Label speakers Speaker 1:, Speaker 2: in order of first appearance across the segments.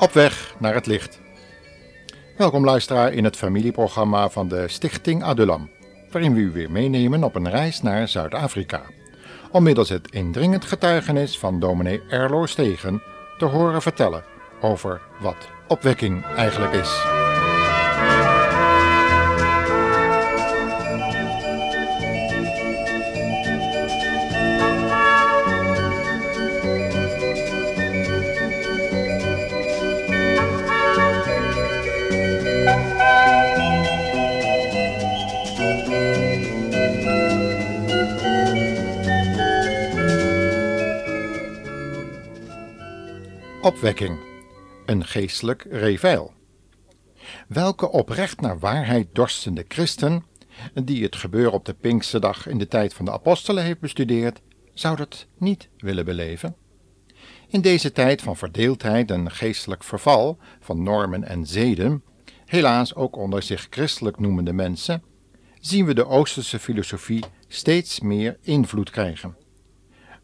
Speaker 1: Op weg naar het licht. Welkom luisteraar in het familieprogramma van de Stichting Adulam, waarin we u weer meenemen op een reis naar Zuid-Afrika. Om middels het indringend getuigenis van dominee Erlo Stegen te horen vertellen over wat opwekking eigenlijk is. Een geestelijk reveil. Welke oprecht naar waarheid dorstende christen, die het gebeuren op de Pinksterdag in de tijd van de apostelen heeft bestudeerd, zou dat niet willen beleven? In deze tijd van verdeeldheid en geestelijk verval van normen en zeden, helaas ook onder zich christelijk noemende mensen, zien we de Oosterse filosofie steeds meer invloed krijgen.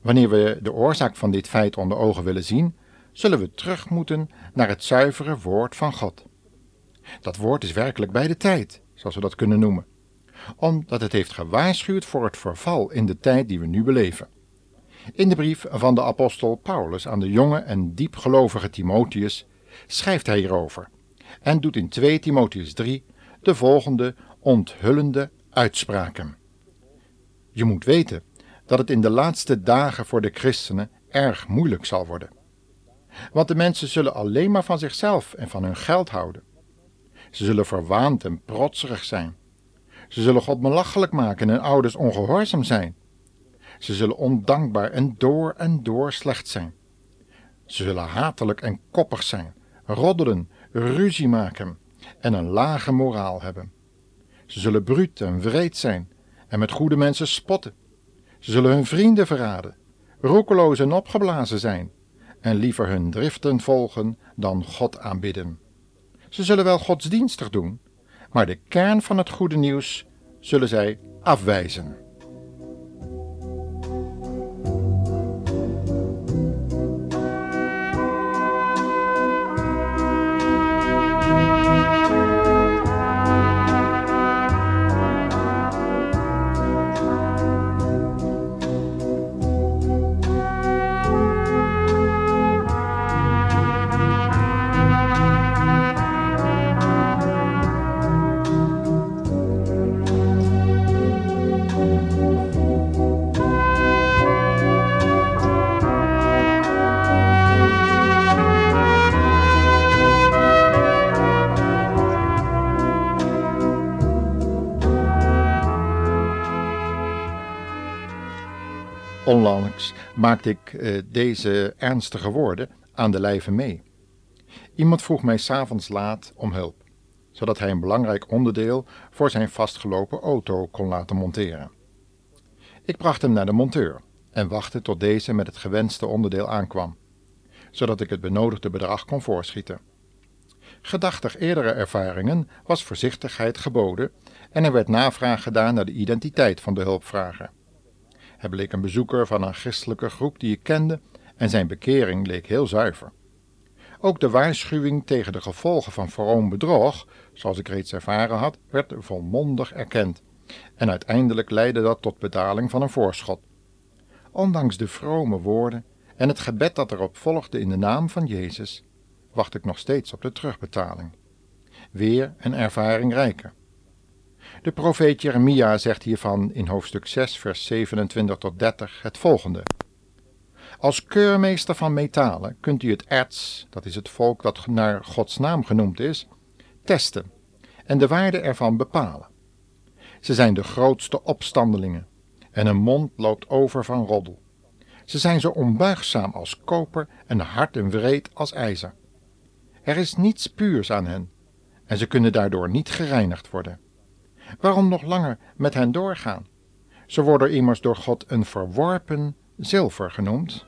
Speaker 1: Wanneer we de oorzaak van dit feit onder ogen willen zien, zullen we terug moeten naar het zuivere woord van God. Dat woord is werkelijk bij de tijd, zoals we dat kunnen noemen, omdat het heeft gewaarschuwd voor het verval in de tijd die we nu beleven. In de brief van de apostel Paulus aan de jonge en diepgelovige Timotheus schrijft hij hierover en doet in 2 Timotheus 3 de volgende onthullende uitspraken. Je moet weten dat het in de laatste dagen voor de christenen erg moeilijk zal worden. Want de mensen zullen alleen maar van zichzelf en van hun geld houden. Ze zullen verwaand en protserig zijn. Ze zullen God belachelijk maken en ouders ongehoorzaam zijn. Ze zullen ondankbaar en door en door slecht zijn. Ze zullen hatelijk en koppig zijn, roddelen, ruzie maken en een lage moraal hebben. Ze zullen bruut en wreed zijn en met goede mensen spotten. Ze zullen hun vrienden verraden, roekeloos en opgeblazen zijn en liever hun driften volgen dan God aanbidden. Ze zullen wel godsdienstig doen, maar de kern van het goede nieuws zullen zij afwijzen. Onlangs maakte ik uh, deze ernstige woorden aan de lijve mee. Iemand vroeg mij s'avonds laat om hulp, zodat hij een belangrijk onderdeel voor zijn vastgelopen auto kon laten monteren. Ik bracht hem naar de monteur en wachtte tot deze met het gewenste onderdeel aankwam, zodat ik het benodigde bedrag kon voorschieten. Gedachtig eerdere ervaringen was voorzichtigheid geboden en er werd navraag gedaan naar de identiteit van de hulpvrager. Hij bleek een bezoeker van een christelijke groep die ik kende en zijn bekering leek heel zuiver. Ook de waarschuwing tegen de gevolgen van vroom bedrog, zoals ik reeds ervaren had, werd volmondig erkend en uiteindelijk leidde dat tot betaling van een voorschot. Ondanks de vrome woorden en het gebed dat erop volgde in de naam van Jezus, wacht ik nog steeds op de terugbetaling. Weer een ervaring rijker. De profeet Jeremia zegt hiervan in hoofdstuk 6, vers 27 tot 30 het volgende. Als keurmeester van metalen kunt u het erts, dat is het volk dat naar Gods naam genoemd is, testen en de waarde ervan bepalen. Ze zijn de grootste opstandelingen en hun mond loopt over van roddel. Ze zijn zo onbuigzaam als koper en hard en wreed als ijzer. Er is niets puurs aan hen en ze kunnen daardoor niet gereinigd worden. Waarom nog langer met hen doorgaan? Ze worden immers door God een verworpen zilver genoemd.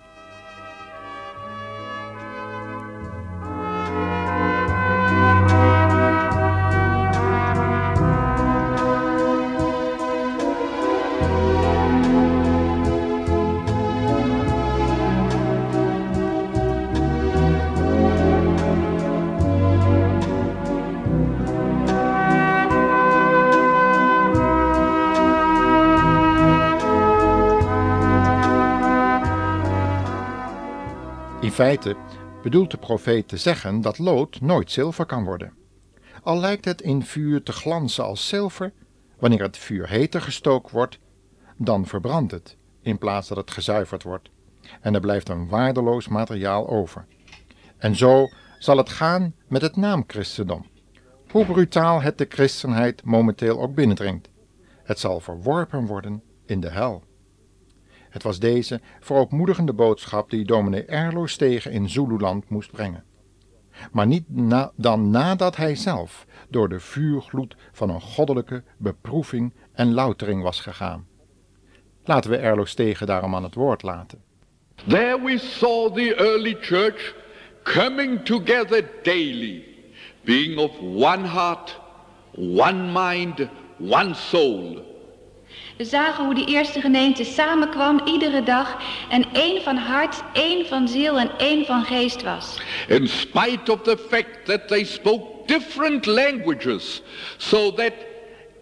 Speaker 1: Feite bedoelt de profeet te zeggen dat lood nooit zilver kan worden. Al lijkt het in vuur te glanzen als zilver, wanneer het vuur heter gestookt wordt, dan verbrandt het in plaats dat het gezuiverd wordt en er blijft een waardeloos materiaal over. En zo zal het gaan met het naamchristendom. Hoe brutaal het de christenheid momenteel ook binnendringt. Het zal verworpen worden in de hel. Het was deze verootmoedigende boodschap die dominee Erlo tegen in Zululand moest brengen. Maar niet dan nadat hij zelf door de vuurgloed van een goddelijke beproeving en loutering was gegaan. Laten we Erlo tegen daarom aan het woord laten.
Speaker 2: There we saw the early church coming together daily, being of one heart, one mind, one soul.
Speaker 3: We zagen hoe de eerste gemeente samenkwam iedere dag en één van hart, één van ziel en één van geest was.
Speaker 2: In spite of the fact that they spoke different languages, so that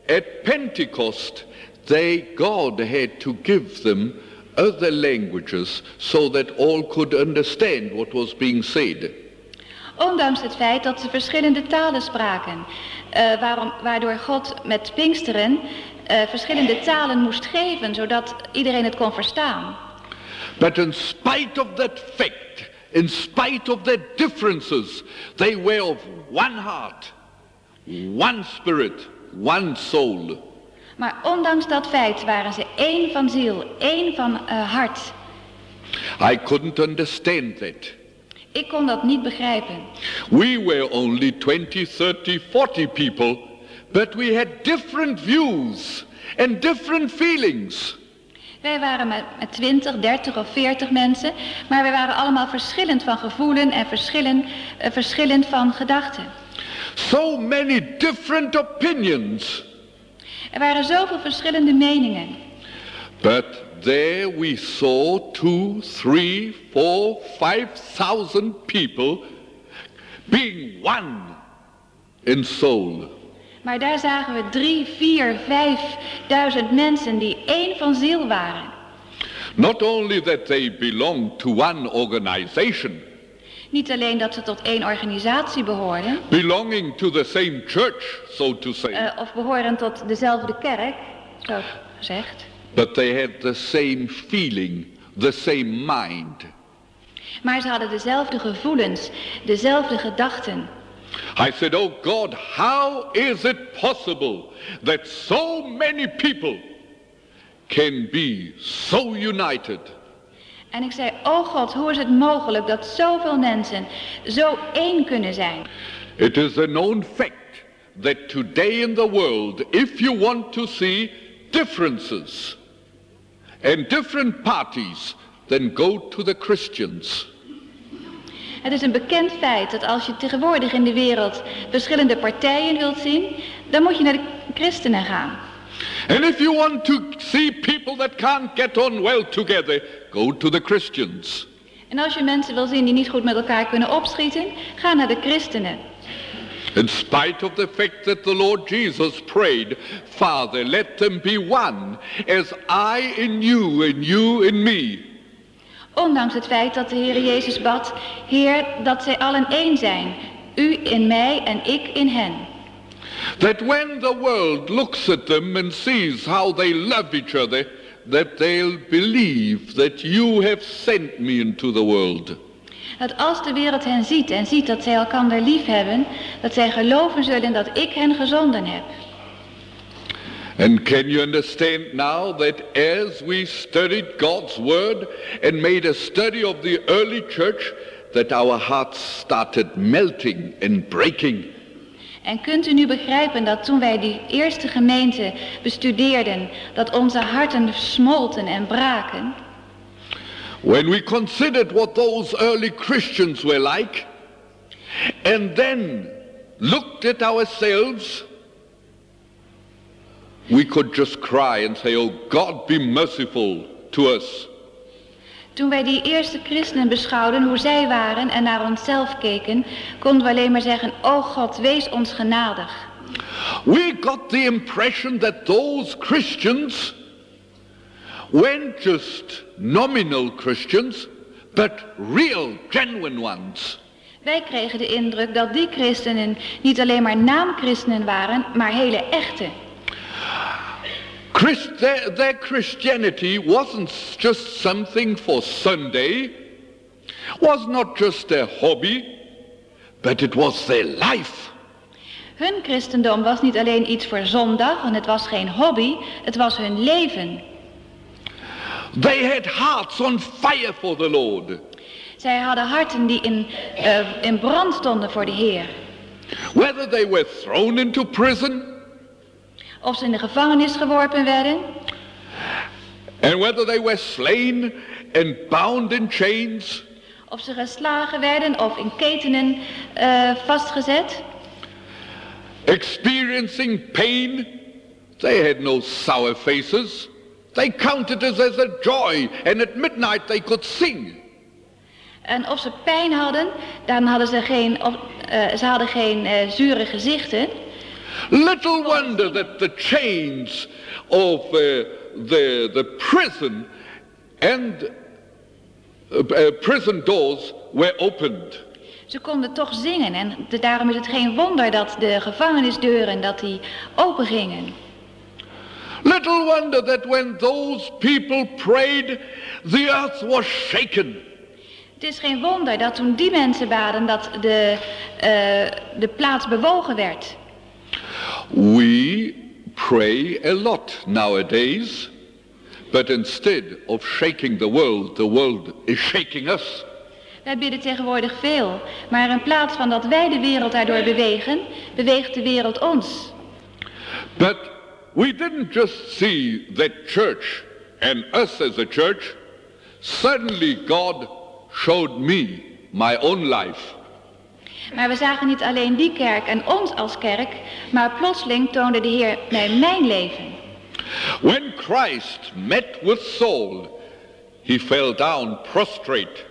Speaker 2: at Pentecost they God had to give them other languages so that all could understand what was being said.
Speaker 3: Ondanks het feit dat ze verschillende talen spraken, uh, waarom, waardoor God met Pinksteren uh, verschillende talen moest geven, zodat iedereen het kon verstaan.
Speaker 2: But in spite of that fact, in spite of their differences, they were of one heart, one spirit, one soul.
Speaker 3: Maar ondanks dat feit waren ze één van ziel, één van uh, hart.
Speaker 2: I couldn't understand that.
Speaker 3: Ik kon dat niet begrijpen.
Speaker 2: We were only 20, 30, 40 people, but we had different views and different feelings.
Speaker 3: Wij waren met, met 20, 30 of 40 mensen, maar we waren allemaal verschillend van gevoelen en verschillend, uh, verschillend van gedachten.
Speaker 2: So many different opinions.
Speaker 3: Er waren zoveel verschillende meningen.
Speaker 2: But there we saw two, three, four, five thousand people being one in soul.
Speaker 3: Maar daar zagen we drie, vier, vijfduizend mensen die één van ziel waren.
Speaker 2: Not only that they belonged to one organization.
Speaker 3: Niet alleen dat ze tot één organisatie behoorden.
Speaker 2: Belonging to the same church, so to say.
Speaker 3: Uh, of behoren tot dezelfde kerk, zo gezegd.
Speaker 2: But they had the same feeling, the same mind.
Speaker 3: Maar ze hadden dezelfde gevoelens, dezelfde gedachten.
Speaker 2: I said, oh God, how is it possible that so many people can be so united?
Speaker 3: En ik zei, oh God, hoe is het mogelijk dat zoveel mensen zo één kunnen zijn?
Speaker 2: It is a known fact that today in the world, if you want to see differences and different parties, then go to the Christians.
Speaker 3: Het is een bekend feit dat als je tegenwoordig in de wereld verschillende partijen wilt zien, dan moet je naar de christenen gaan.
Speaker 2: And if you want to see people that can't get on well together, go to the Christians.
Speaker 3: En als je mensen wil zien die niet goed met elkaar kunnen opschieten, ga naar de christenen.
Speaker 2: In spite of the fact that the Lord Jesus prayed, Father, let them be one, as I in you and you in me.
Speaker 3: Ondanks het feit dat de Heer Jezus bad, Heer, dat zij allen één zijn, u in mij en ik in hen.
Speaker 2: That when the world looks at them and sees how they love each other, that they'll believe that you have sent me into the world.
Speaker 3: Dat als de wereld hen ziet en ziet dat zij elkander lief hebben, dat zij geloven zullen dat ik hen gezonden heb.
Speaker 2: And can you understand now that as we studied God's word and made a study of the early church, that our hearts started melting and breaking?
Speaker 3: En kunt u nu begrijpen dat toen wij die eerste gemeente bestudeerden, dat onze harten smolten en braken?
Speaker 2: When we considered what those early Christians were like, and then looked at ourselves, we could just cry and say, Oh God, be merciful to us.
Speaker 3: Toen wij die eerste christenen beschouwden, hoe zij waren en naar onszelf keken, konden we alleen maar zeggen, oh God, wees ons genadig.
Speaker 2: We got the impression that those Christians weren't just nominal Christians, but real, genuine ones.
Speaker 3: Wij kregen de indruk dat die christenen niet alleen maar naamchristenen waren, maar hele echte.
Speaker 2: Christ, their, their Christianity wasn't just something for Sunday, was not just their hobby, but it was their life.
Speaker 3: Hun christendom was niet alleen iets voor zondag en het was geen hobby, het was hun leven.
Speaker 2: They had hearts on fire for the Lord.
Speaker 3: Zij hadden harten die in, uh, in brand stonden voor de Heer.
Speaker 2: Whether they were thrown into prison,
Speaker 3: Of ze in de gevangenis geworpen werden,
Speaker 2: and whether they were slain and bound in chains,
Speaker 3: of ze geslagen werden of in ketenen uh, vastgezet.
Speaker 2: experiencing pain, they had no sour faces. They counted it as a joy, and at midnight they could sing.
Speaker 3: En of ze pijn hadden, dan hadden ze geen, of, uh, ze hadden geen uh, zure gezichten.
Speaker 2: Little wonder that the chains of uh, the, the prison and prison doors were opened.
Speaker 3: Ze konden toch zingen en de, daarom is het geen wonder dat de gevangenisdeuren dat die open gingen.
Speaker 2: Little wonder that when those people prayed, the earth was shaken.
Speaker 3: Het is geen wonder dat toen die mensen baden dat de, uh, de plaats bewogen werd.
Speaker 2: We pray a lot nowadays, but instead of shaking the world, the world is shaking us.
Speaker 3: Wij bidden tegenwoordig veel, maar in plaats van dat wij de wereld daardoor bewegen, beweegt de wereld ons.
Speaker 2: But we didn't just see that church and us as a church. Suddenly God showed me my own life.
Speaker 3: Maar we zagen niet alleen die kerk en ons als kerk, maar plotseling toonde de Heer mij mijn leven.
Speaker 2: When Christ met with Saul, he fell down prostrate.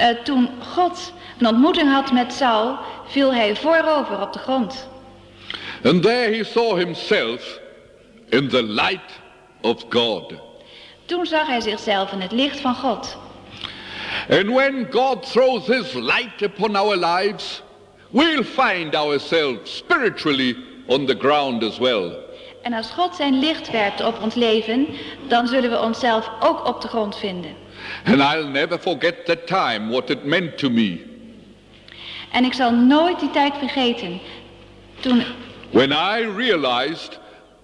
Speaker 3: Uh, toen God een ontmoeting had met Saul, viel hij voorover op de grond.
Speaker 2: And there he saw himself in the light of God.
Speaker 3: Toen zag hij zichzelf in het licht van God.
Speaker 2: And when God throws his light upon our lives, we'll find ourselves spiritually on the ground as well.
Speaker 3: En als God zijn licht werpt op ons leven, dan zullen we onszelf ook op de grond vinden.
Speaker 2: And I'll never forget that time, what it meant to me.
Speaker 3: En ik zal nooit die tijd vergeten. Toen
Speaker 2: When I realized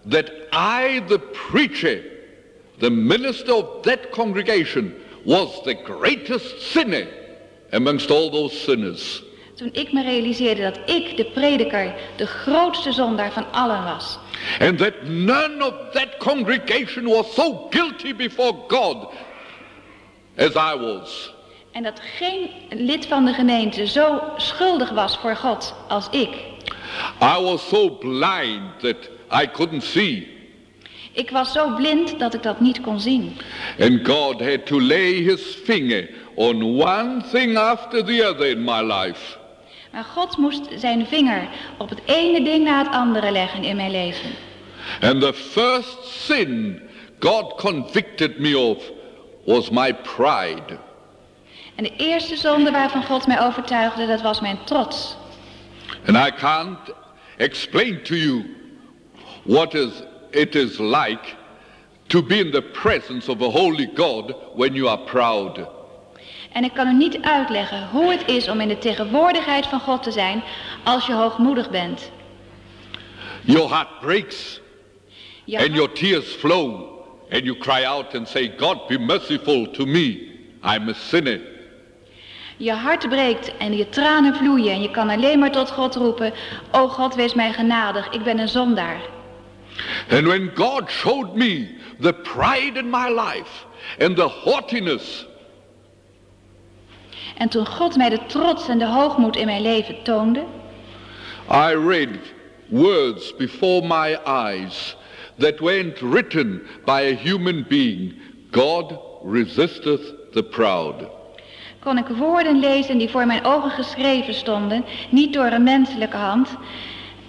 Speaker 2: that I, the preacher, the minister of that congregation, was the greatest sinner amongst all those sinners.
Speaker 3: Toen ik me realiseerde dat ik, de prediker, de grootste zondaar van allen was.
Speaker 2: And that none of that congregation was so guilty before God as I was.
Speaker 3: En dat geen lid van de gemeente zo schuldig was voor God als ik.
Speaker 2: I was so blind that I couldn't see.
Speaker 3: Ik was zo blind dat ik dat niet kon zien.
Speaker 2: And God had to lay his finger on one thing after the other in my life.
Speaker 3: Maar God moest zijn vinger op het ene ding na het andere leggen in mijn leven.
Speaker 2: And the first sin God convicted me of was my pride.
Speaker 3: En de eerste zonde waarvan God mij overtuigde, dat was mijn trots.
Speaker 2: And I can't explain to you what is it is like to be in the presence of a holy God when you are proud.
Speaker 3: En ik kan u niet uitleggen hoe het is om in de tegenwoordigheid van God te zijn als je hoogmoedig bent.
Speaker 2: Your heart breaks
Speaker 3: Je
Speaker 2: and
Speaker 3: hart-
Speaker 2: your tears flow and you cry out and say, God be merciful to me. I'm a sinner.
Speaker 3: Je hart breekt en je tranen vloeien en je kan alleen maar tot God roepen, O God, wees mij genadig, ik ben een zondaar.
Speaker 2: And when God showed me the pride in my life and the haughtiness,
Speaker 3: En toen God mij de trots en de hoogmoed in mijn leven toonde,
Speaker 2: I read words before my eyes that weren't written by a human being. God resisteth the proud.
Speaker 3: kon ik woorden lezen die voor mijn ogen geschreven stonden, niet door een menselijke hand.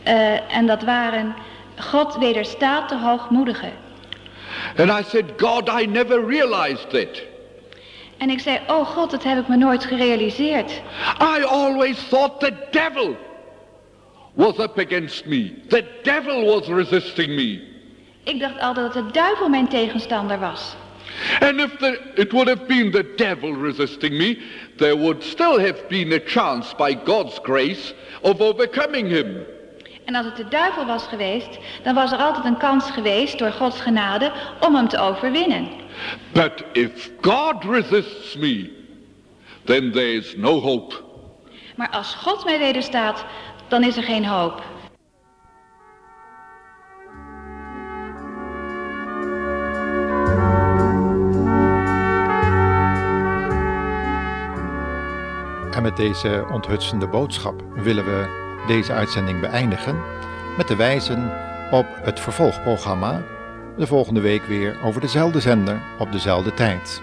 Speaker 3: Eh, en dat waren, God wederstaat de hoogmoedige.
Speaker 2: And I said, God, I never realized that.
Speaker 3: En ik zei, oh God, dat heb ik me nooit gerealiseerd.
Speaker 2: I always thought the devil was up against me. The devil was resisting me.
Speaker 3: Ik dacht altijd dat de duivel mijn tegenstander was.
Speaker 2: And if the, it would have been the devil resisting me, there would still have been a chance by God's grace of overcoming him.
Speaker 3: En als het de duivel was geweest, dan was er altijd een kans geweest door Gods genade om hem te overwinnen.
Speaker 2: But if God resists me, then there is no hope.
Speaker 3: Maar als God mij wederstaat, dan is er geen hoop.
Speaker 1: En met deze onthutsende boodschap willen we deze uitzending beëindigen met te wijzen op het vervolgprogramma de volgende week weer over dezelfde zender op dezelfde tijd.